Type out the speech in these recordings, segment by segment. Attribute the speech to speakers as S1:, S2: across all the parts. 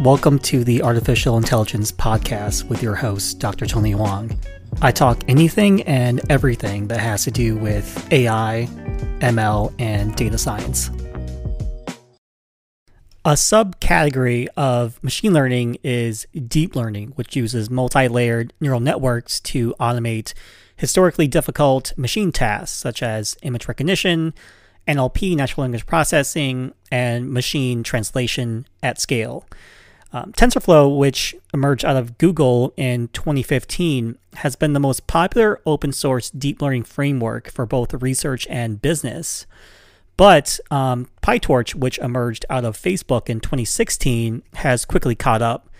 S1: Welcome to the Artificial Intelligence Podcast with your host, Dr. Tony Hoang. I talk anything and everything that has to do with AI, ML, and data science. A subcategory of machine learning is deep learning, which uses multi layered neural networks to automate historically difficult machine tasks such as image recognition, NLP, natural language processing, and machine translation at scale. Um, TensorFlow, which emerged out of Google in 2015, has been the most popular open source deep learning framework for both research and business. But um, PyTorch, which emerged out of Facebook in 2016, has quickly caught up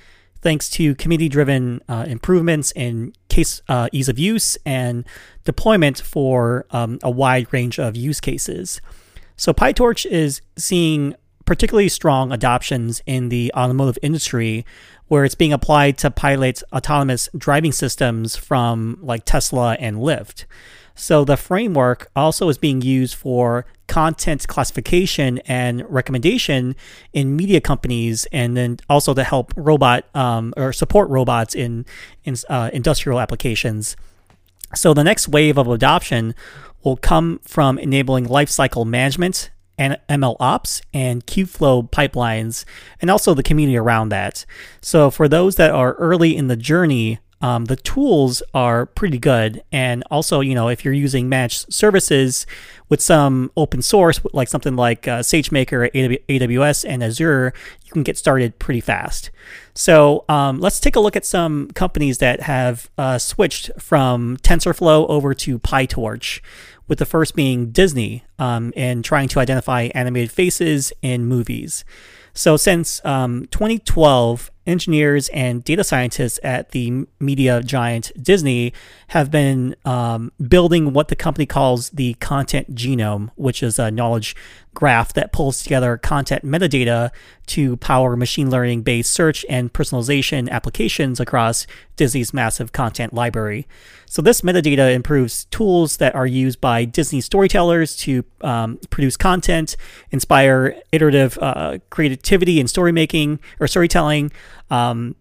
S1: thanks to community driven uh, improvements in case uh, ease of use and deployment for um, a wide range of use cases. So PyTorch is seeing particularly strong adoptions in the automotive industry where it's being applied to pilot autonomous driving systems from like Tesla and Lyft. So the framework also is being used for content classification and recommendation in media companies, and then also to help robot um, or support robots in in uh, industrial applications. So the next wave of adoption will come from enabling lifecycle management and ML ops and Kubeflow pipelines, and also the community around that. So for those that are early in the journey, um, the tools are pretty good. And also, you know, if you're using managed services with some open source, like something like uh, SageMaker, AWS, and Azure, you can get started pretty fast. So um, let's take a look at some companies that have uh, switched from TensorFlow over to PyTorch, with the first being Disney um, and trying to identify animated faces in movies. So since um, 2012, engineers and data scientists at the media giant Disney have been um, building what the company calls the content genome, which is a knowledge graph that pulls together content metadata to power machine learning based search and personalization applications across Disney's massive content library. So, this metadata improves tools that are used by Disney storytellers to um, produce content, inspire iterative uh, creativity and story making or storytelling. Um,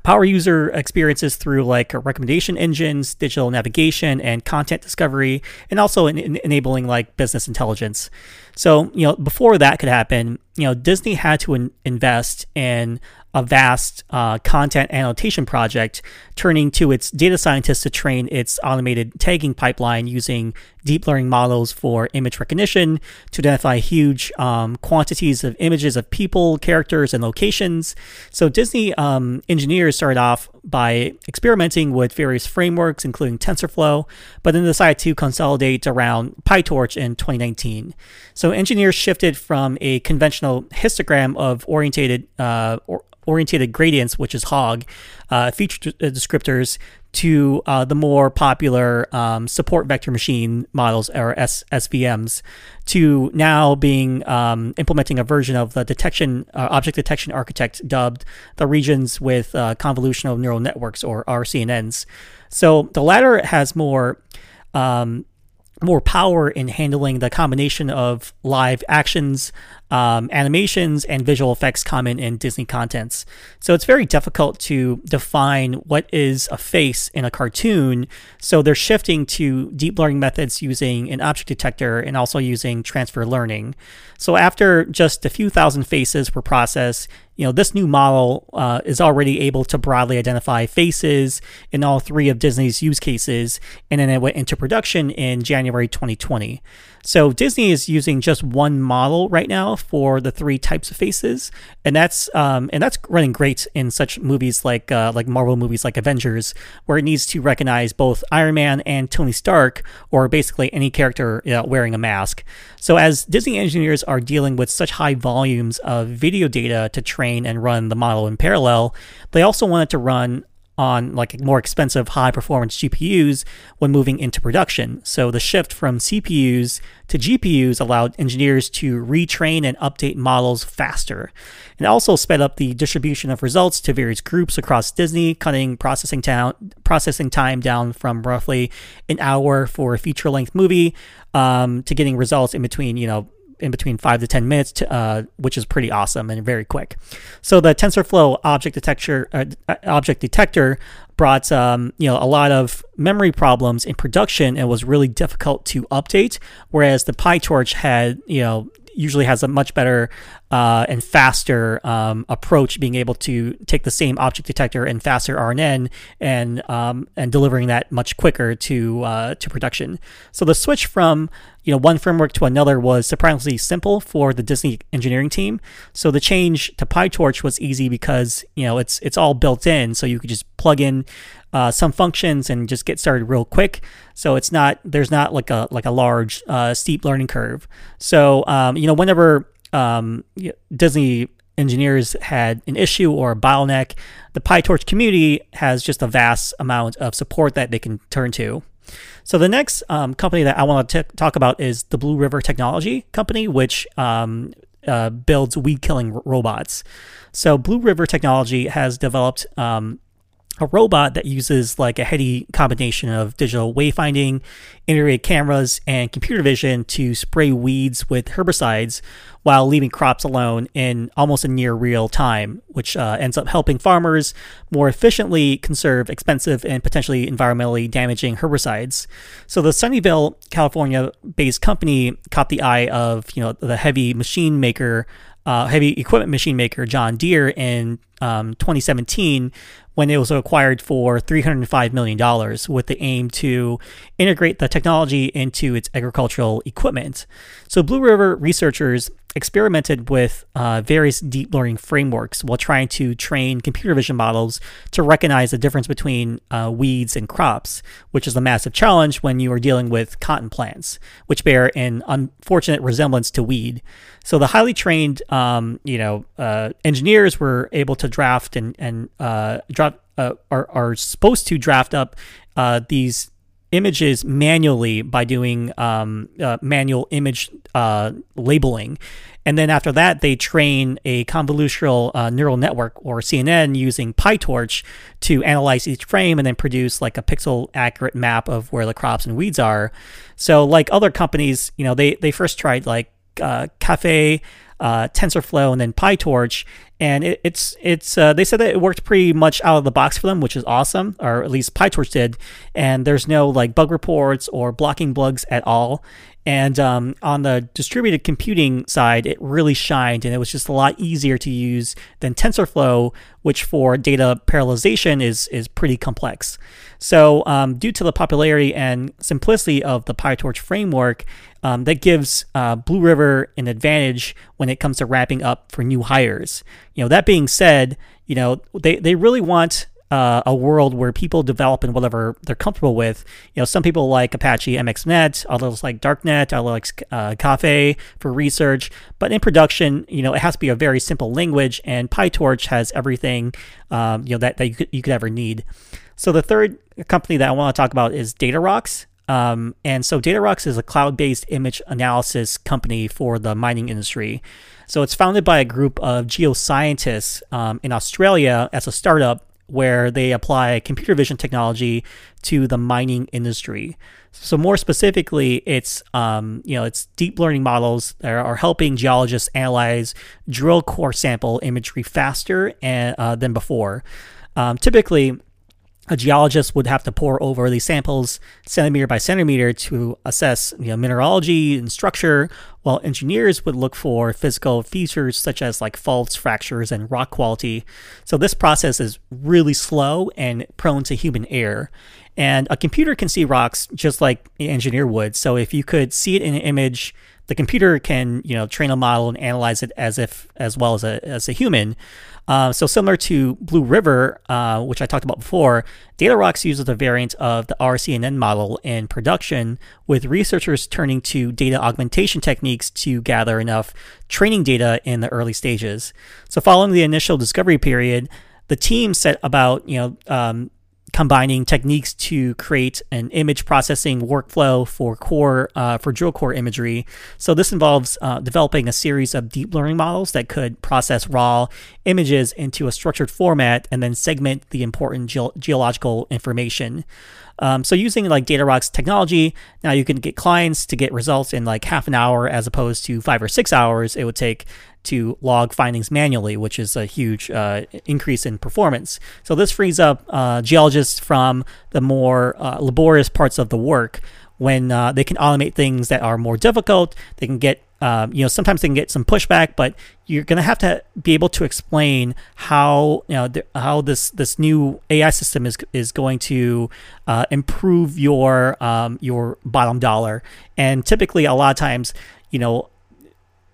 S1: power user experiences through like recommendation engines, digital navigation, and content discovery, and also in, in enabling like business intelligence. So, you know, before that could happen, you know, Disney had to in- invest in a vast uh, content annotation project, turning to its data scientists to train its automated tagging pipeline using deep learning models for image recognition to identify huge um, quantities of images of people, characters, and locations. So Disney um, engineers started off by experimenting with various frameworks, including TensorFlow, but then decided to consolidate around PyTorch in 2019. So engineers shifted from a conventional histogram of orientated uh, or orientated gradients, which is HOG, uh, feature uh, descriptors, to uh, the more popular um, support vector machine models or S- SVMs, to now being um, implementing a version of the detection uh, object detection architect dubbed the regions with uh, convolutional neural networks or RCNNs. So the latter has more. Um, more power in handling the combination of live actions, um, animations, and visual effects common in Disney contents. So it's very difficult to define what is a face in a cartoon. So they're shifting to deep learning methods using an object detector and also using transfer learning. So after just a few thousand faces were processed, you know, this new model uh, is already able to broadly identify faces in all three of Disney's use cases, and then it went into production in January 2020. So Disney is using just one model right now for the three types of faces, and that's um, and that's running great in such movies like uh, like Marvel movies like Avengers, where it needs to recognize both Iron Man and Tony Stark, or basically any character you know, wearing a mask. So as Disney engineers are dealing with such high volumes of video data to train and run the model in parallel, they also wanted to run on like more expensive high performance GPUs when moving into production. So the shift from CPUs to GPUs allowed engineers to retrain and update models faster. It also sped up the distribution of results to various groups across Disney, cutting processing time processing time down from roughly an hour for a feature length movie um, to getting results in between, you know, in between five to 10 minutes, to, uh, which is pretty awesome and very quick. So the TensorFlow object detector, uh, object detector brought um, you know a lot of memory problems in production and was really difficult to update. Whereas the PyTorch had you know usually has a much better uh, and faster um, approach, being able to take the same object detector and faster RNN and um, and delivering that much quicker to uh, to production. So the switch from you know one framework to another was surprisingly simple for the Disney engineering team. So the change to PyTorch was easy because you know it's it's all built in, so you could just plug in uh, some functions and just get started real quick. So it's not there's not like a like a large uh, steep learning curve. So um, you know whenever um, Disney engineers had an issue or a bottleneck, the PyTorch community has just a vast amount of support that they can turn to. So the next um, company that I want to talk about is the Blue River Technology Company, which um, uh, builds weed killing robots. So Blue River Technology has developed um, a robot that uses like a heady combination of digital wayfinding, integrated cameras, and computer vision to spray weeds with herbicides while leaving crops alone in almost a near real time, which uh, ends up helping farmers more efficiently conserve expensive and potentially environmentally damaging herbicides. So the Sunnyvale, California-based company caught the eye of you know the heavy machine maker uh, heavy equipment machine maker John Deere in um, 2017 when it was acquired for $305 million with the aim to integrate the technology into its agricultural equipment. So, Blue River researchers experimented with uh, various deep learning frameworks while trying to train computer vision models to recognize the difference between uh, weeds and crops, which is a massive challenge when you are dealing with cotton plants, which bear an unfortunate resemblance to weed. So the highly trained, um, you know, uh, engineers were able to draft and and uh, draft uh, are are supposed to draft up uh, these images manually by doing um, uh, manual image uh, labeling. And then after that, they train a convolutional uh, neural network or CNN using PyTorch to analyze each frame and then produce like a pixel accurate map of where the crops and weeds are. So, like other companies, you know, they, they first tried like uh, Caffe, uh, TensorFlow, and then PyTorch. And it, it's it's uh, they said that it worked pretty much out of the box for them, which is awesome, or at least PyTorch did. And there's no like bug reports or blocking bugs at all. And um, on the distributed computing side, it really shined, and it was just a lot easier to use than TensorFlow, which for data parallelization is is pretty complex. So, um, due to the popularity and simplicity of the PyTorch framework, um, that gives uh, Blue River an advantage when it comes to wrapping up for new hires. You know, that being said, you know they they really want uh, a world where people develop in whatever they're comfortable with. You know, some people like Apache MXNet, others like Darknet, others like uh, Caffe for research. But in production, you know, it has to be a very simple language, and PyTorch has everything, um, you know, that, that you could, you could ever need. So the third company that I want to talk about is Datarocks. Um, and so Datarocks is a cloud-based image analysis company for the mining industry. So it's founded by a group of geoscientists um, in Australia as a startup where they apply computer vision technology to the mining industry. So more specifically, it's um, you know it's deep learning models that are helping geologists analyze drill core sample imagery faster and, uh, than before. Um, typically, a geologist would have to pore over these samples centimeter by centimeter to assess you know, mineralogy and structure, while engineers would look for physical features such as like faults, fractures, and rock quality. So this process is really slow and prone to human error. And a computer can see rocks just like an engineer would. So if you could see it in an image the computer can you know train a model and analyze it as if as well as a as a human. Uh, so similar to Blue River, uh, which I talked about before, Datarocks uses a variant of the RCNN model in production, with researchers turning to data augmentation techniques to gather enough training data in the early stages. So following the initial discovery period, the team set about you know um, combining techniques to create an image processing workflow for core uh, for drill core imagery. So this involves uh, developing a series of deep learning models that could process raw images into a structured format and then segment the important ge- geological information. Um, so using like Datarock's technology, now you can get clients to get results in like half an hour as opposed to five or six hours it would take to log findings manually, which is a huge uh, increase in performance. So this frees up uh, geologists from the more uh, laborious parts of the work when uh, they can automate things that are more difficult. They can get um, you know, sometimes they can get some pushback, but you're going to have to be able to explain how you know th- how this this new AI system is is going to uh, improve your um, your bottom dollar. And typically, a lot of times, you know,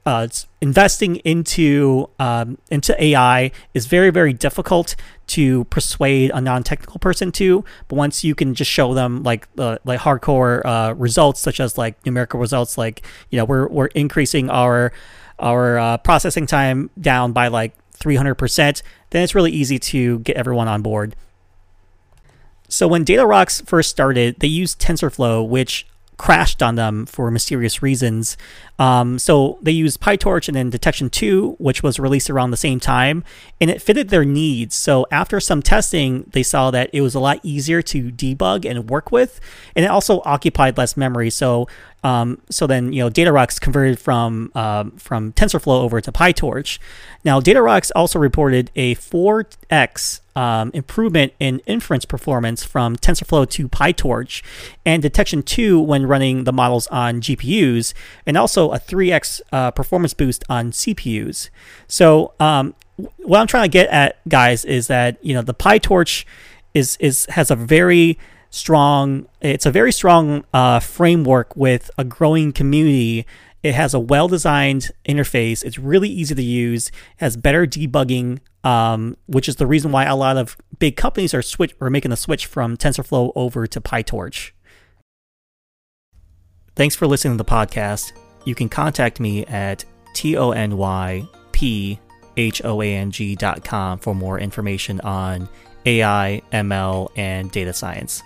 S1: uh, investing into um, into AI is very very difficult to persuade a non-technical person to. But once you can just show them like uh, like hardcore uh, results, such as like numerical results, like you know we're we're increasing our our uh, processing time down by like 300%, then it's really easy to get everyone on board. So when Datarocks first started, they used TensorFlow, which crashed on them for mysterious reasons. Um, so they used PyTorch and then Detectron 2, which was released around the same time, and it fitted their needs. So after some testing, they saw that it was a lot easier to debug and work with, and it also occupied less memory. So um, so then, you know, Datarocks converted from um, from TensorFlow over to PyTorch. Now, Datarocks also reported a 4x um, improvement in inference performance from TensorFlow to PyTorch, and Detectron 2 when running the models on GPUs, and also a 3x uh, performance boost on CPUs. So, um, what I'm trying to get at, guys, is that you know the PyTorch is is has a very strong. It's a very strong uh, framework with a growing community. It has a well-designed interface. It's really easy to use. has better debugging, um, which is the reason why a lot of big companies are switch are making the switch from TensorFlow over to PyTorch. Thanks for listening to the podcast. You can contact me at tonyphoang dot com for more information on AI, ML, and data science.